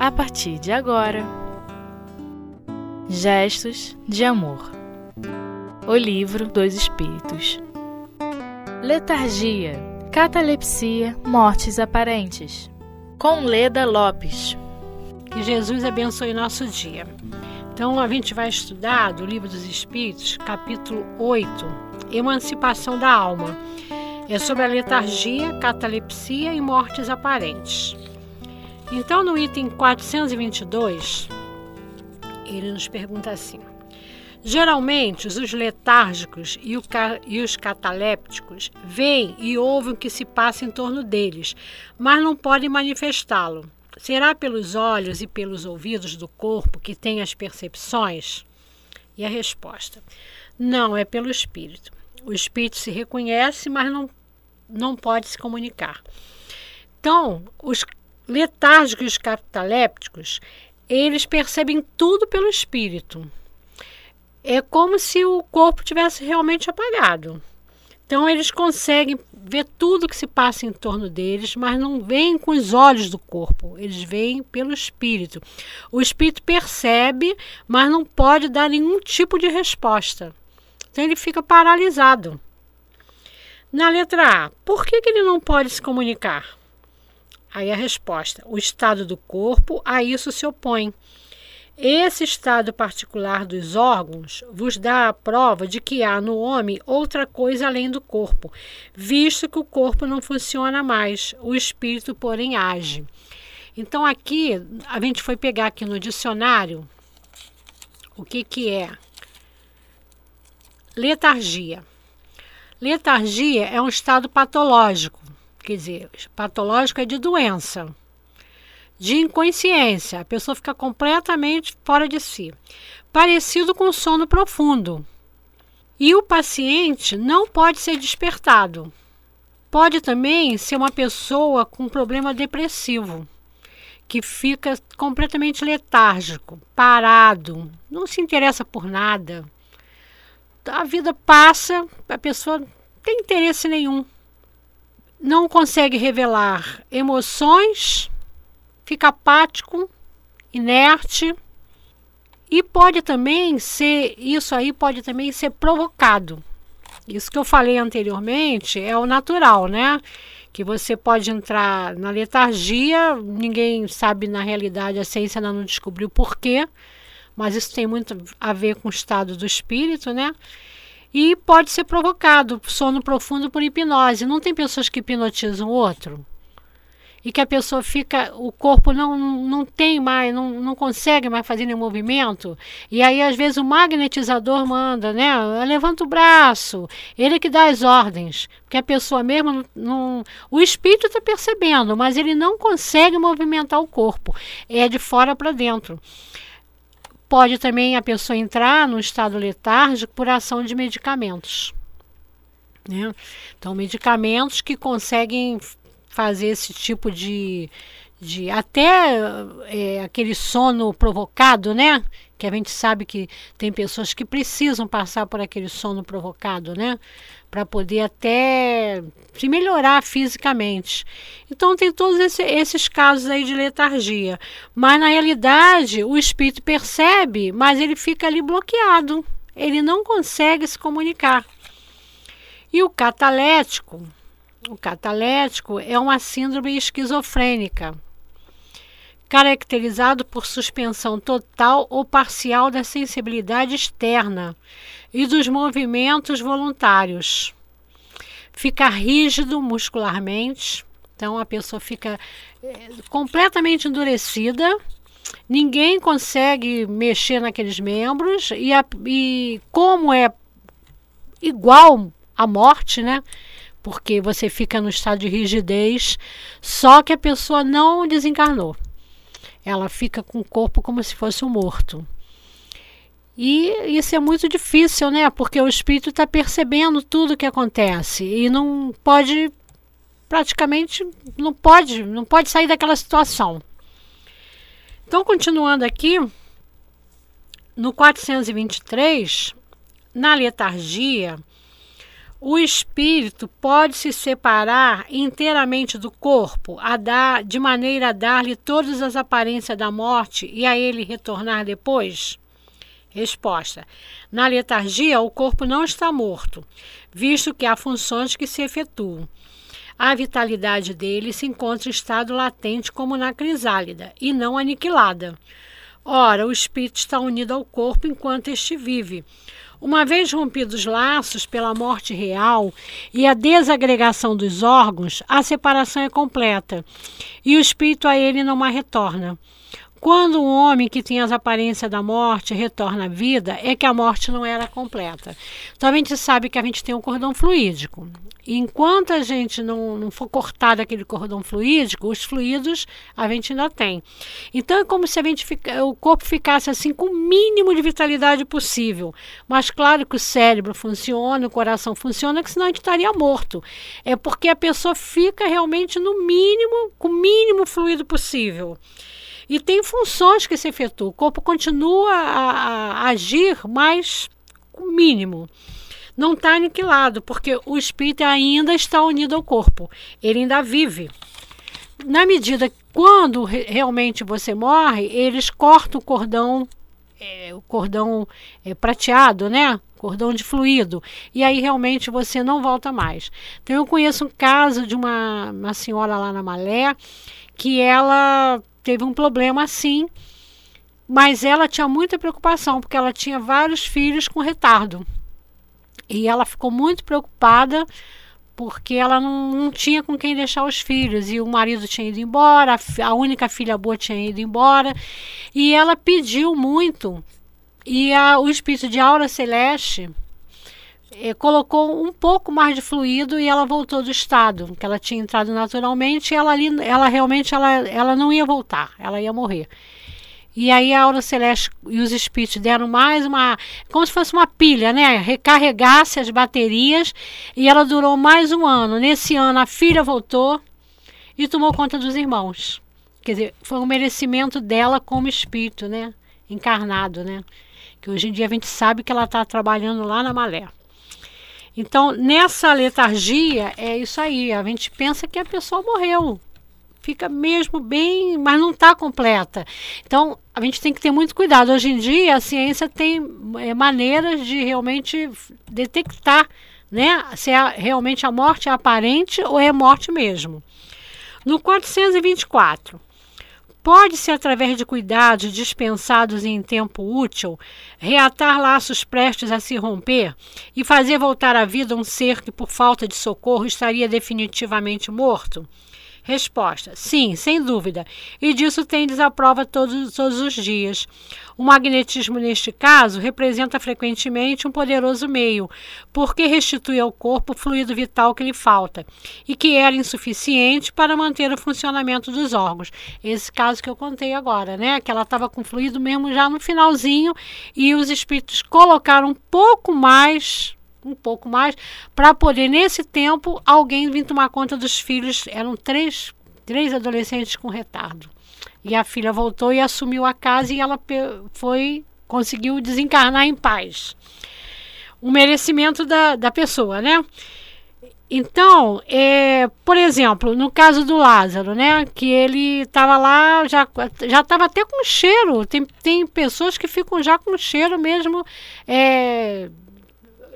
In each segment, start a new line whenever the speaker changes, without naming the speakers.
a partir de agora. Gestos de Amor O Livro dos Espíritos Letargia, Catalepsia, Mortes Aparentes com Leda Lopes
Que Jesus abençoe nosso dia. Então, a gente vai estudar do Livro dos Espíritos, capítulo 8, Emancipação da Alma. É sobre a letargia, catalepsia e mortes aparentes. Então, no item 422, ele nos pergunta assim: Geralmente, os letárgicos e, os catalépticos veem e ouvem o que se passa em torno deles, mas não podem manifestá-lo. Será pelos olhos e pelos ouvidos do corpo que tem as percepções? E a resposta: não, é pelo espírito. O espírito se reconhece, mas não, não pode se comunicar. Então, os letárgicos catalépticos, eles percebem tudo pelo espírito. É como se o corpo tivesse realmente apagado. Então eles conseguem ver tudo que se passa em torno deles, mas não veem com os olhos do corpo, eles veem pelo espírito. O espírito percebe, mas não pode dar nenhum tipo de resposta. Então ele fica paralisado. Na letra A, por que, que ele não pode se comunicar? Aí a resposta: o estado do corpo a isso se opõe. Esse estado particular dos órgãos vos dá a prova de que há no homem outra coisa além do corpo, visto que o corpo não funciona mais, o espírito, porém, age. Então, aqui, a gente foi pegar aqui no dicionário o que, que é letargia. Letargia é um estado patológico quer dizer, patológico é de doença, de inconsciência, a pessoa fica completamente fora de si, parecido com sono profundo. E o paciente não pode ser despertado. Pode também ser uma pessoa com problema depressivo, que fica completamente letárgico, parado, não se interessa por nada. A vida passa, a pessoa não tem interesse nenhum não consegue revelar emoções, fica apático, inerte e pode também ser isso aí pode também ser provocado. Isso que eu falei anteriormente é o natural, né? Que você pode entrar na letargia, ninguém sabe na realidade, a ciência ainda não descobriu porquê, mas isso tem muito a ver com o estado do espírito, né? E pode ser provocado sono profundo por hipnose. Não tem pessoas que hipnotizam o outro e que a pessoa fica, o corpo não, não tem mais, não, não consegue mais fazer nenhum movimento, e aí às vezes o magnetizador manda, né? Levanta o braço, ele que dá as ordens, porque a pessoa mesmo não. O espírito está percebendo, mas ele não consegue movimentar o corpo, é de fora para dentro. Pode também a pessoa entrar no estado letárgico por ação de medicamentos. Né? Então, medicamentos que conseguem fazer esse tipo de. De até é, aquele sono provocado, né? Que a gente sabe que tem pessoas que precisam passar por aquele sono provocado, né? para poder até se melhorar fisicamente. Então tem todos esse, esses casos aí de letargia. Mas na realidade o espírito percebe, mas ele fica ali bloqueado. Ele não consegue se comunicar. E o catalético, o catalético é uma síndrome esquizofrênica, caracterizado por suspensão total ou parcial da sensibilidade externa e dos movimentos voluntários. Fica rígido muscularmente, então a pessoa fica é, completamente endurecida, ninguém consegue mexer naqueles membros, e, a, e como é igual à morte, né? Porque você fica no estado de rigidez, só que a pessoa não desencarnou. Ela fica com o corpo como se fosse um morto. E isso é muito difícil, né? Porque o espírito está percebendo tudo o que acontece e não pode, praticamente, não pode, não pode sair daquela situação. Então, continuando aqui, no 423, na letargia, o espírito pode se separar inteiramente do corpo, a dar, de maneira a dar-lhe todas as aparências da morte e a ele retornar depois? Resposta: Na letargia, o corpo não está morto, visto que há funções que se efetuam. A vitalidade dele se encontra em estado latente, como na crisálida, e não aniquilada. Ora, o espírito está unido ao corpo enquanto este vive. Uma vez rompidos os laços pela morte real e a desagregação dos órgãos, a separação é completa e o espírito a ele não mais retorna. Quando um homem que tinha as aparências da morte retorna à vida, é que a morte não era completa. Então a gente sabe que a gente tem um cordão fluídico. E enquanto a gente não, não for cortado aquele cordão fluídico, os fluidos a gente ainda tem. Então é como se a gente fica, o corpo ficasse assim com o mínimo de vitalidade possível. Mas claro que o cérebro funciona, o coração funciona, que senão a gente estaria morto. É porque a pessoa fica realmente no mínimo, com o mínimo fluido possível. E tem funções que se efetuam. O corpo continua a, a agir, mas o mínimo. Não está aniquilado, porque o espírito ainda está unido ao corpo. Ele ainda vive. Na medida que quando realmente você morre, eles cortam o cordão, é, o cordão é, prateado, né? Cordão de fluido. E aí realmente você não volta mais. Então eu conheço um caso de uma, uma senhora lá na Malé que ela teve um problema assim, mas ela tinha muita preocupação, porque ela tinha vários filhos com retardo. E ela ficou muito preocupada porque ela não, não, tinha com quem deixar os filhos e o marido tinha ido embora, a, a única filha boa tinha ido embora e ela pediu muito e a, o espírito de Aura Celeste eh, colocou um pouco mais de fluido e ela voltou do estado que ela tinha entrado naturalmente. E ela ali, ela realmente, ela, ela não ia voltar, ela ia morrer. E aí a aura celeste e os espíritos deram mais uma, como se fosse uma pilha, né? Recarregasse as baterias e ela durou mais um ano. Nesse ano a filha voltou e tomou conta dos irmãos. Quer dizer, foi um merecimento dela como espírito, né? Encarnado, né? Que hoje em dia a gente sabe que ela está trabalhando lá na Malé. Então, nessa letargia, é isso aí. A gente pensa que a pessoa morreu. Fica mesmo bem, mas não está completa. Então, a gente tem que ter muito cuidado. Hoje em dia, a ciência tem é, maneiras de realmente detectar né, se é realmente a morte é aparente ou é morte mesmo. No 424, Pode-se, através de cuidados dispensados em tempo útil, reatar laços prestes a se romper e fazer voltar à vida um ser que, por falta de socorro, estaria definitivamente morto? Resposta: sim, sem dúvida. E disso tendes a prova todos, todos os dias. O magnetismo, neste caso, representa frequentemente um poderoso meio, porque restitui ao corpo o fluido vital que lhe falta e que era insuficiente para manter o funcionamento dos órgãos. Esse caso que eu contei agora, né? Que ela estava com fluido mesmo já no finalzinho e os espíritos colocaram um pouco mais um pouco mais, para poder, nesse tempo, alguém vir tomar conta dos filhos. Eram três, três adolescentes com retardo. E a filha voltou e assumiu a casa e ela foi conseguiu desencarnar em paz. Um merecimento da, da pessoa, né? Então, é, por exemplo, no caso do Lázaro, né, que ele estava lá, já já estava até com cheiro. Tem, tem pessoas que ficam já com cheiro mesmo é,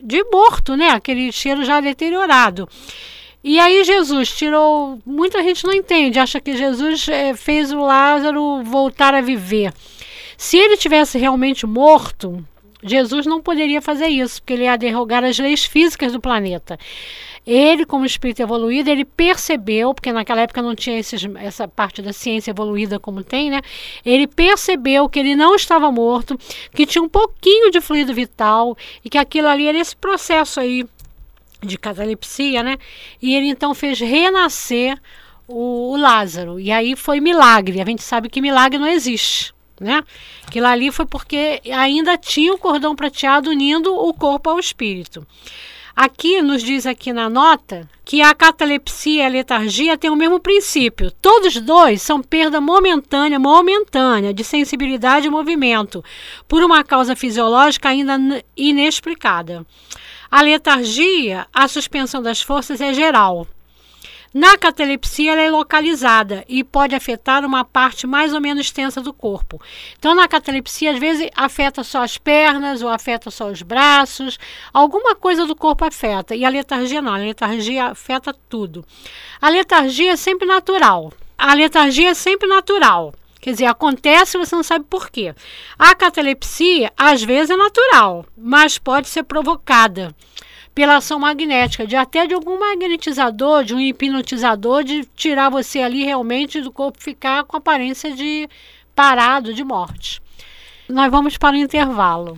de morto, né? Aquele cheiro já deteriorado. E aí Jesus tirou. Muita gente não entende, acha que Jesus é, fez o Lázaro voltar a viver. Se ele tivesse realmente morto, Jesus não poderia fazer isso, porque ele ia derrogar as leis físicas do planeta. Ele, como espírito evoluído, ele percebeu, porque naquela época não tinha esses, essa parte da ciência evoluída como tem, né? Ele percebeu que ele não estava morto, que tinha um pouquinho de fluido vital e que aquilo ali era esse processo aí de catalepsia, né? E ele então fez renascer o, o Lázaro. E aí foi milagre. A gente sabe que milagre não existe né? Aquilo ali foi porque ainda tinha o cordão prateado unindo o corpo ao espírito. Aqui nos diz aqui na nota que a catalepsia e a letargia têm o mesmo princípio. Todos dois são perda momentânea, momentânea de sensibilidade e movimento, por uma causa fisiológica ainda inexplicada. A letargia, a suspensão das forças é geral. Na catalepsia, ela é localizada e pode afetar uma parte mais ou menos extensa do corpo. Então, na catalepsia, às vezes afeta só as pernas ou afeta só os braços, alguma coisa do corpo afeta. E a letargia não, a letargia afeta tudo. A letargia é sempre natural. A letargia é sempre natural. Quer dizer, acontece e você não sabe por quê. A catalepsia, às vezes, é natural, mas pode ser provocada pela ação magnética, de até de algum magnetizador, de um hipnotizador, de tirar você ali realmente do corpo ficar com aparência de parado, de morte. Nós vamos para o intervalo.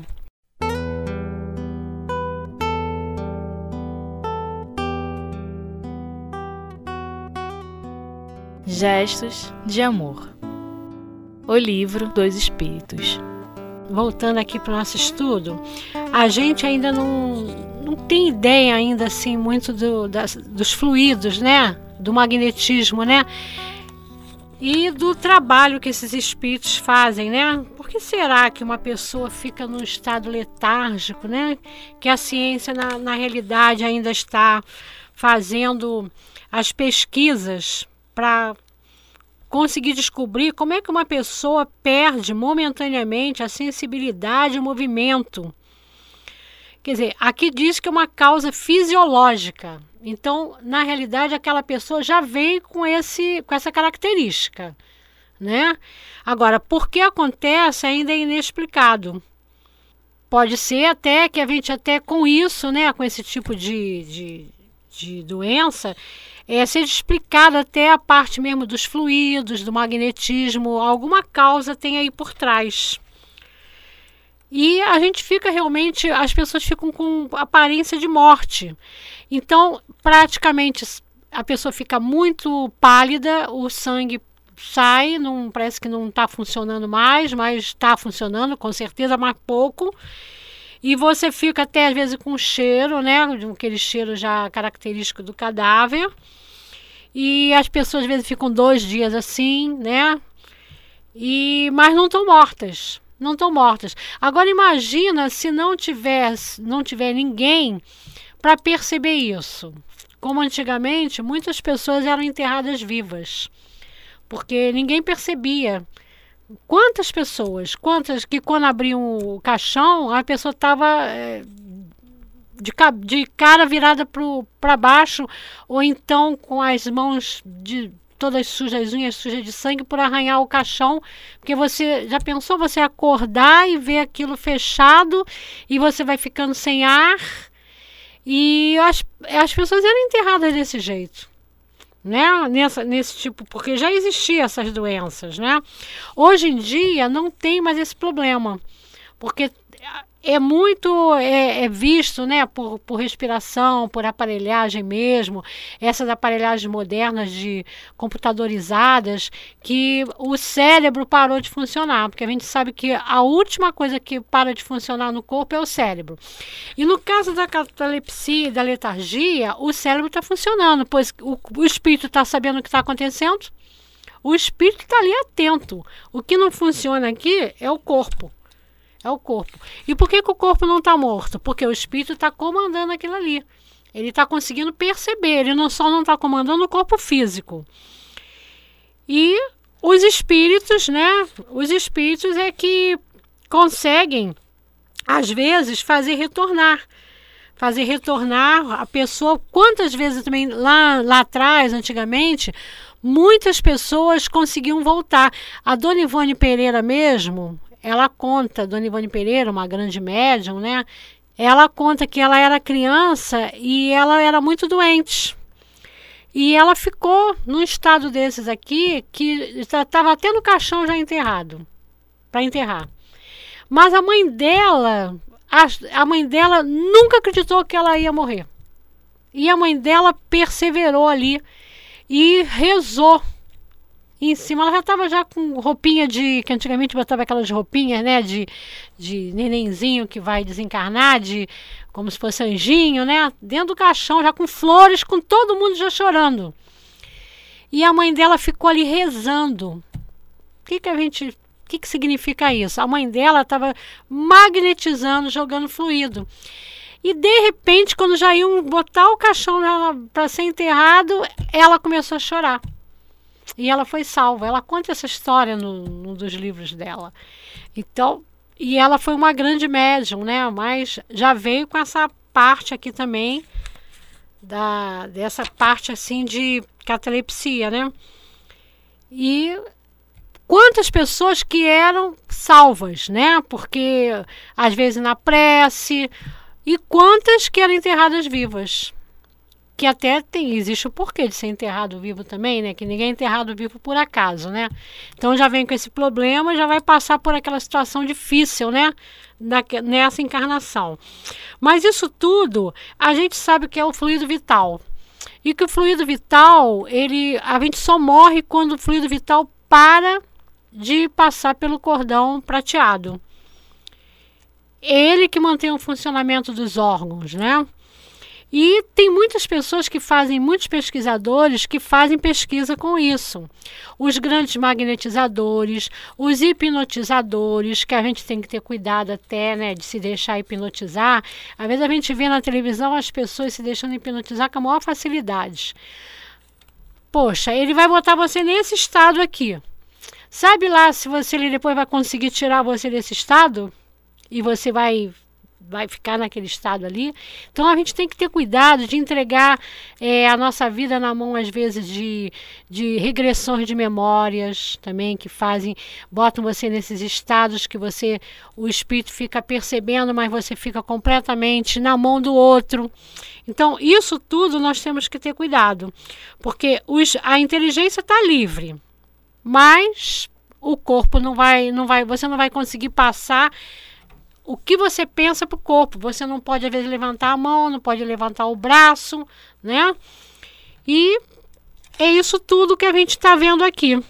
Gestos de Amor. O livro dos Espíritos.
Voltando aqui para o nosso estudo, a gente ainda não, não tem ideia ainda assim muito do, das, dos fluidos, né? Do magnetismo, né? E do trabalho que esses espíritos fazem, né? Por que será que uma pessoa fica num estado letárgico, né? Que a ciência, na, na realidade, ainda está fazendo as pesquisas para conseguir descobrir como é que uma pessoa perde momentaneamente a sensibilidade e o movimento. Quer dizer, aqui diz que é uma causa fisiológica. Então, na realidade, aquela pessoa já vem com, esse, com essa característica. Né? Agora, por que acontece ainda é inexplicado. Pode ser até que a gente até com isso, né, com esse tipo de, de, de doença, é, seja explicada até a parte mesmo dos fluidos, do magnetismo, alguma causa tem aí por trás. E a gente fica realmente, as pessoas ficam com aparência de morte. Então, praticamente, a pessoa fica muito pálida, o sangue sai, não parece que não está funcionando mais, mas está funcionando com certeza, mas pouco. E você fica até às vezes com cheiro, né? Aquele cheiro já característico do cadáver. E as pessoas às vezes ficam dois dias assim, né? E mas não estão mortas não estão mortas. Agora imagina se não tiver, não tiver ninguém para perceber isso. Como antigamente, muitas pessoas eram enterradas vivas, porque ninguém percebia. Quantas pessoas, quantas que quando abriam o caixão, a pessoa estava é, de, de cara virada para baixo, ou então com as mãos de todas sujas, as unhas sujas de sangue por arranhar o caixão, porque você já pensou você acordar e ver aquilo fechado e você vai ficando sem ar e as, as pessoas eram enterradas desse jeito. Né? Nessa, nesse tipo, porque já existiam essas doenças, né? Hoje em dia não tem mais esse problema, porque é muito é, é, visto né, por, por respiração, por aparelhagem mesmo, essas aparelhagens modernas de computadorizadas, que o cérebro parou de funcionar, porque a gente sabe que a última coisa que para de funcionar no corpo é o cérebro. E no caso da catalepsia e da letargia, o cérebro está funcionando, pois o, o espírito está sabendo o que está acontecendo, o espírito está ali atento. O que não funciona aqui é o corpo. É o corpo. E por que, que o corpo não está morto? Porque o espírito está comandando aquilo ali. Ele está conseguindo perceber, ele não só não está comandando o corpo físico. E os espíritos, né? Os espíritos é que conseguem, às vezes, fazer retornar. Fazer retornar a pessoa. Quantas vezes também lá, lá atrás, antigamente, muitas pessoas conseguiam voltar. A dona Ivone Pereira mesmo, ela conta, Dona Ivone Pereira, uma grande médium, né? Ela conta que ela era criança e ela era muito doente. E ela ficou num estado desses aqui que estava até no caixão já enterrado, para enterrar. Mas a mãe dela, a, a mãe dela nunca acreditou que ela ia morrer. E a mãe dela perseverou ali e rezou em cima ela já estava já com roupinha de. que antigamente botava aquelas roupinhas, né? De, de nenenzinho que vai desencarnar, de como se fosse anjinho, né? Dentro do caixão, já com flores, com todo mundo já chorando. E a mãe dela ficou ali rezando. O que, que a gente. O que, que significa isso? A mãe dela estava magnetizando, jogando fluido. E de repente, quando já iam botar o caixão para ser enterrado, ela começou a chorar. E ela foi salva. Ela conta essa história no, num dos livros dela. Então, e ela foi uma grande médium, né? Mas já veio com essa parte aqui também da dessa parte assim de catalepsia, né? E quantas pessoas que eram salvas, né? Porque às vezes na prece e quantas que eram enterradas vivas que até tem, existe o porquê de ser enterrado vivo também, né? Que ninguém é enterrado vivo por acaso, né? Então já vem com esse problema, já vai passar por aquela situação difícil, né? Da, nessa encarnação. Mas isso tudo, a gente sabe que é o fluido vital. E que o fluido vital, ele, a gente só morre quando o fluido vital para de passar pelo cordão prateado. Ele que mantém o funcionamento dos órgãos, né? E tem muitas pessoas que fazem, muitos pesquisadores que fazem pesquisa com isso. Os grandes magnetizadores, os hipnotizadores, que a gente tem que ter cuidado até, né, de se deixar hipnotizar. Às vezes a gente vê na televisão as pessoas se deixando hipnotizar com a maior facilidade. Poxa, ele vai botar você nesse estado aqui. Sabe lá se você depois vai conseguir tirar você desse estado? E você vai vai ficar naquele estado ali. Então a gente tem que ter cuidado de entregar é, a nossa vida na mão, às vezes, de, de regressões de memórias também que fazem, botam você nesses estados que você, o espírito fica percebendo, mas você fica completamente na mão do outro. Então, isso tudo nós temos que ter cuidado, porque os, a inteligência está livre, mas o corpo não vai, não vai, você não vai conseguir passar o que você pensa para o corpo. Você não pode, às vezes, levantar a mão, não pode levantar o braço, né? E é isso tudo que a gente está vendo aqui.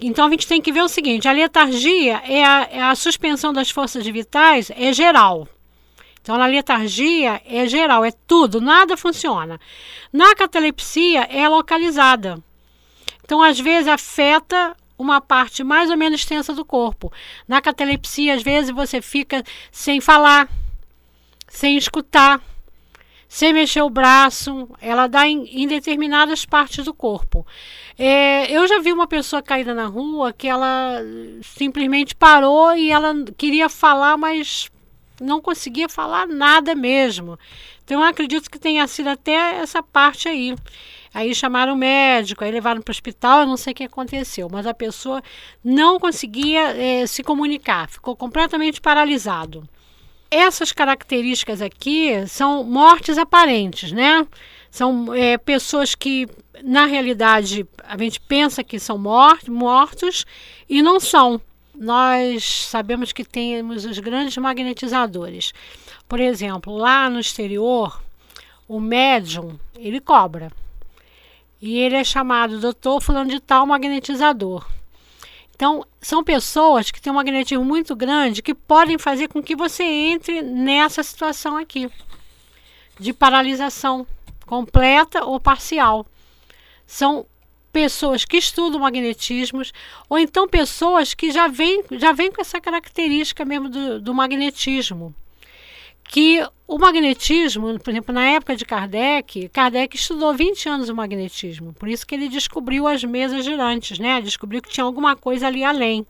Então a gente tem que ver o seguinte: a letargia é a, é a suspensão das forças vitais, é geral. Então, na letargia é geral, é tudo, nada funciona. Na catalepsia é localizada. Então, às vezes, afeta uma parte mais ou menos extensa do corpo. Na catalepsia, às vezes, você fica sem falar, sem escutar, sem mexer o braço. Ela dá em, em determinadas partes do corpo. É, eu já vi uma pessoa caída na rua que ela simplesmente parou e ela queria falar, mas não conseguia falar nada mesmo. Então eu acredito que tenha sido até essa parte aí. Aí chamaram o médico, aí levaram para o hospital, eu não sei o que aconteceu, mas a pessoa não conseguia é, se comunicar, ficou completamente paralisado. Essas características aqui são mortes aparentes, né? São é, pessoas que, na realidade, a gente pensa que são mort mortos e não são. Nós sabemos que temos os grandes magnetizadores. Por exemplo, lá no exterior, o médium, ele cobra. E ele é chamado doutor fulano de tal magnetizador. Então, são pessoas que têm um magnetismo muito grande que podem fazer com que você entre nessa situação aqui de paralisação completa ou parcial. São pessoas que estudam magnetismos ou então pessoas que já vêm já vêm com essa característica mesmo do, do magnetismo que o magnetismo, por exemplo, na época de Kardec, Kardec estudou 20 anos o magnetismo, por isso que ele descobriu as mesas girantes, né? Descobriu que tinha alguma coisa ali além.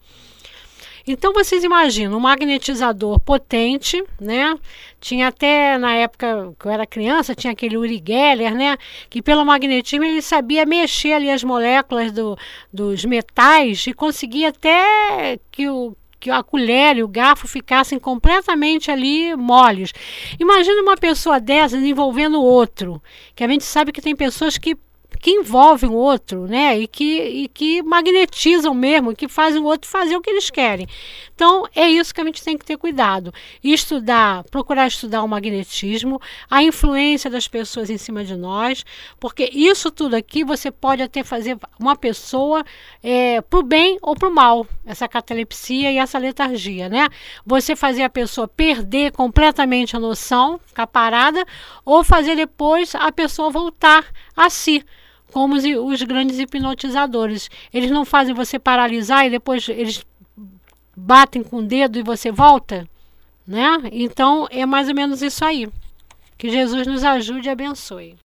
Então vocês imaginam um magnetizador potente, né? Tinha até na época que eu era criança, tinha aquele Uri Geller, né? Que pelo magnetismo ele sabia mexer ali as moléculas do, dos metais e conseguia até que o que a colher e o garfo ficassem completamente ali moles. Imagina uma pessoa dessas envolvendo outro, que a gente sabe que tem pessoas que que envolvem o outro, né? E que, e que magnetizam mesmo, que fazem o outro fazer o que eles querem. Então, é isso que a gente tem que ter cuidado. Estudar, procurar estudar o magnetismo, a influência das pessoas em cima de nós, porque isso tudo aqui você pode até fazer uma pessoa é, para o bem ou para o mal, essa catalepsia e essa letargia, né? Você fazer a pessoa perder completamente a noção, ficar parada, ou fazer depois a pessoa voltar a si como os, os grandes hipnotizadores. Eles não fazem você paralisar e depois eles batem com o dedo e você volta, né? Então é mais ou menos isso aí. Que Jesus nos ajude e abençoe.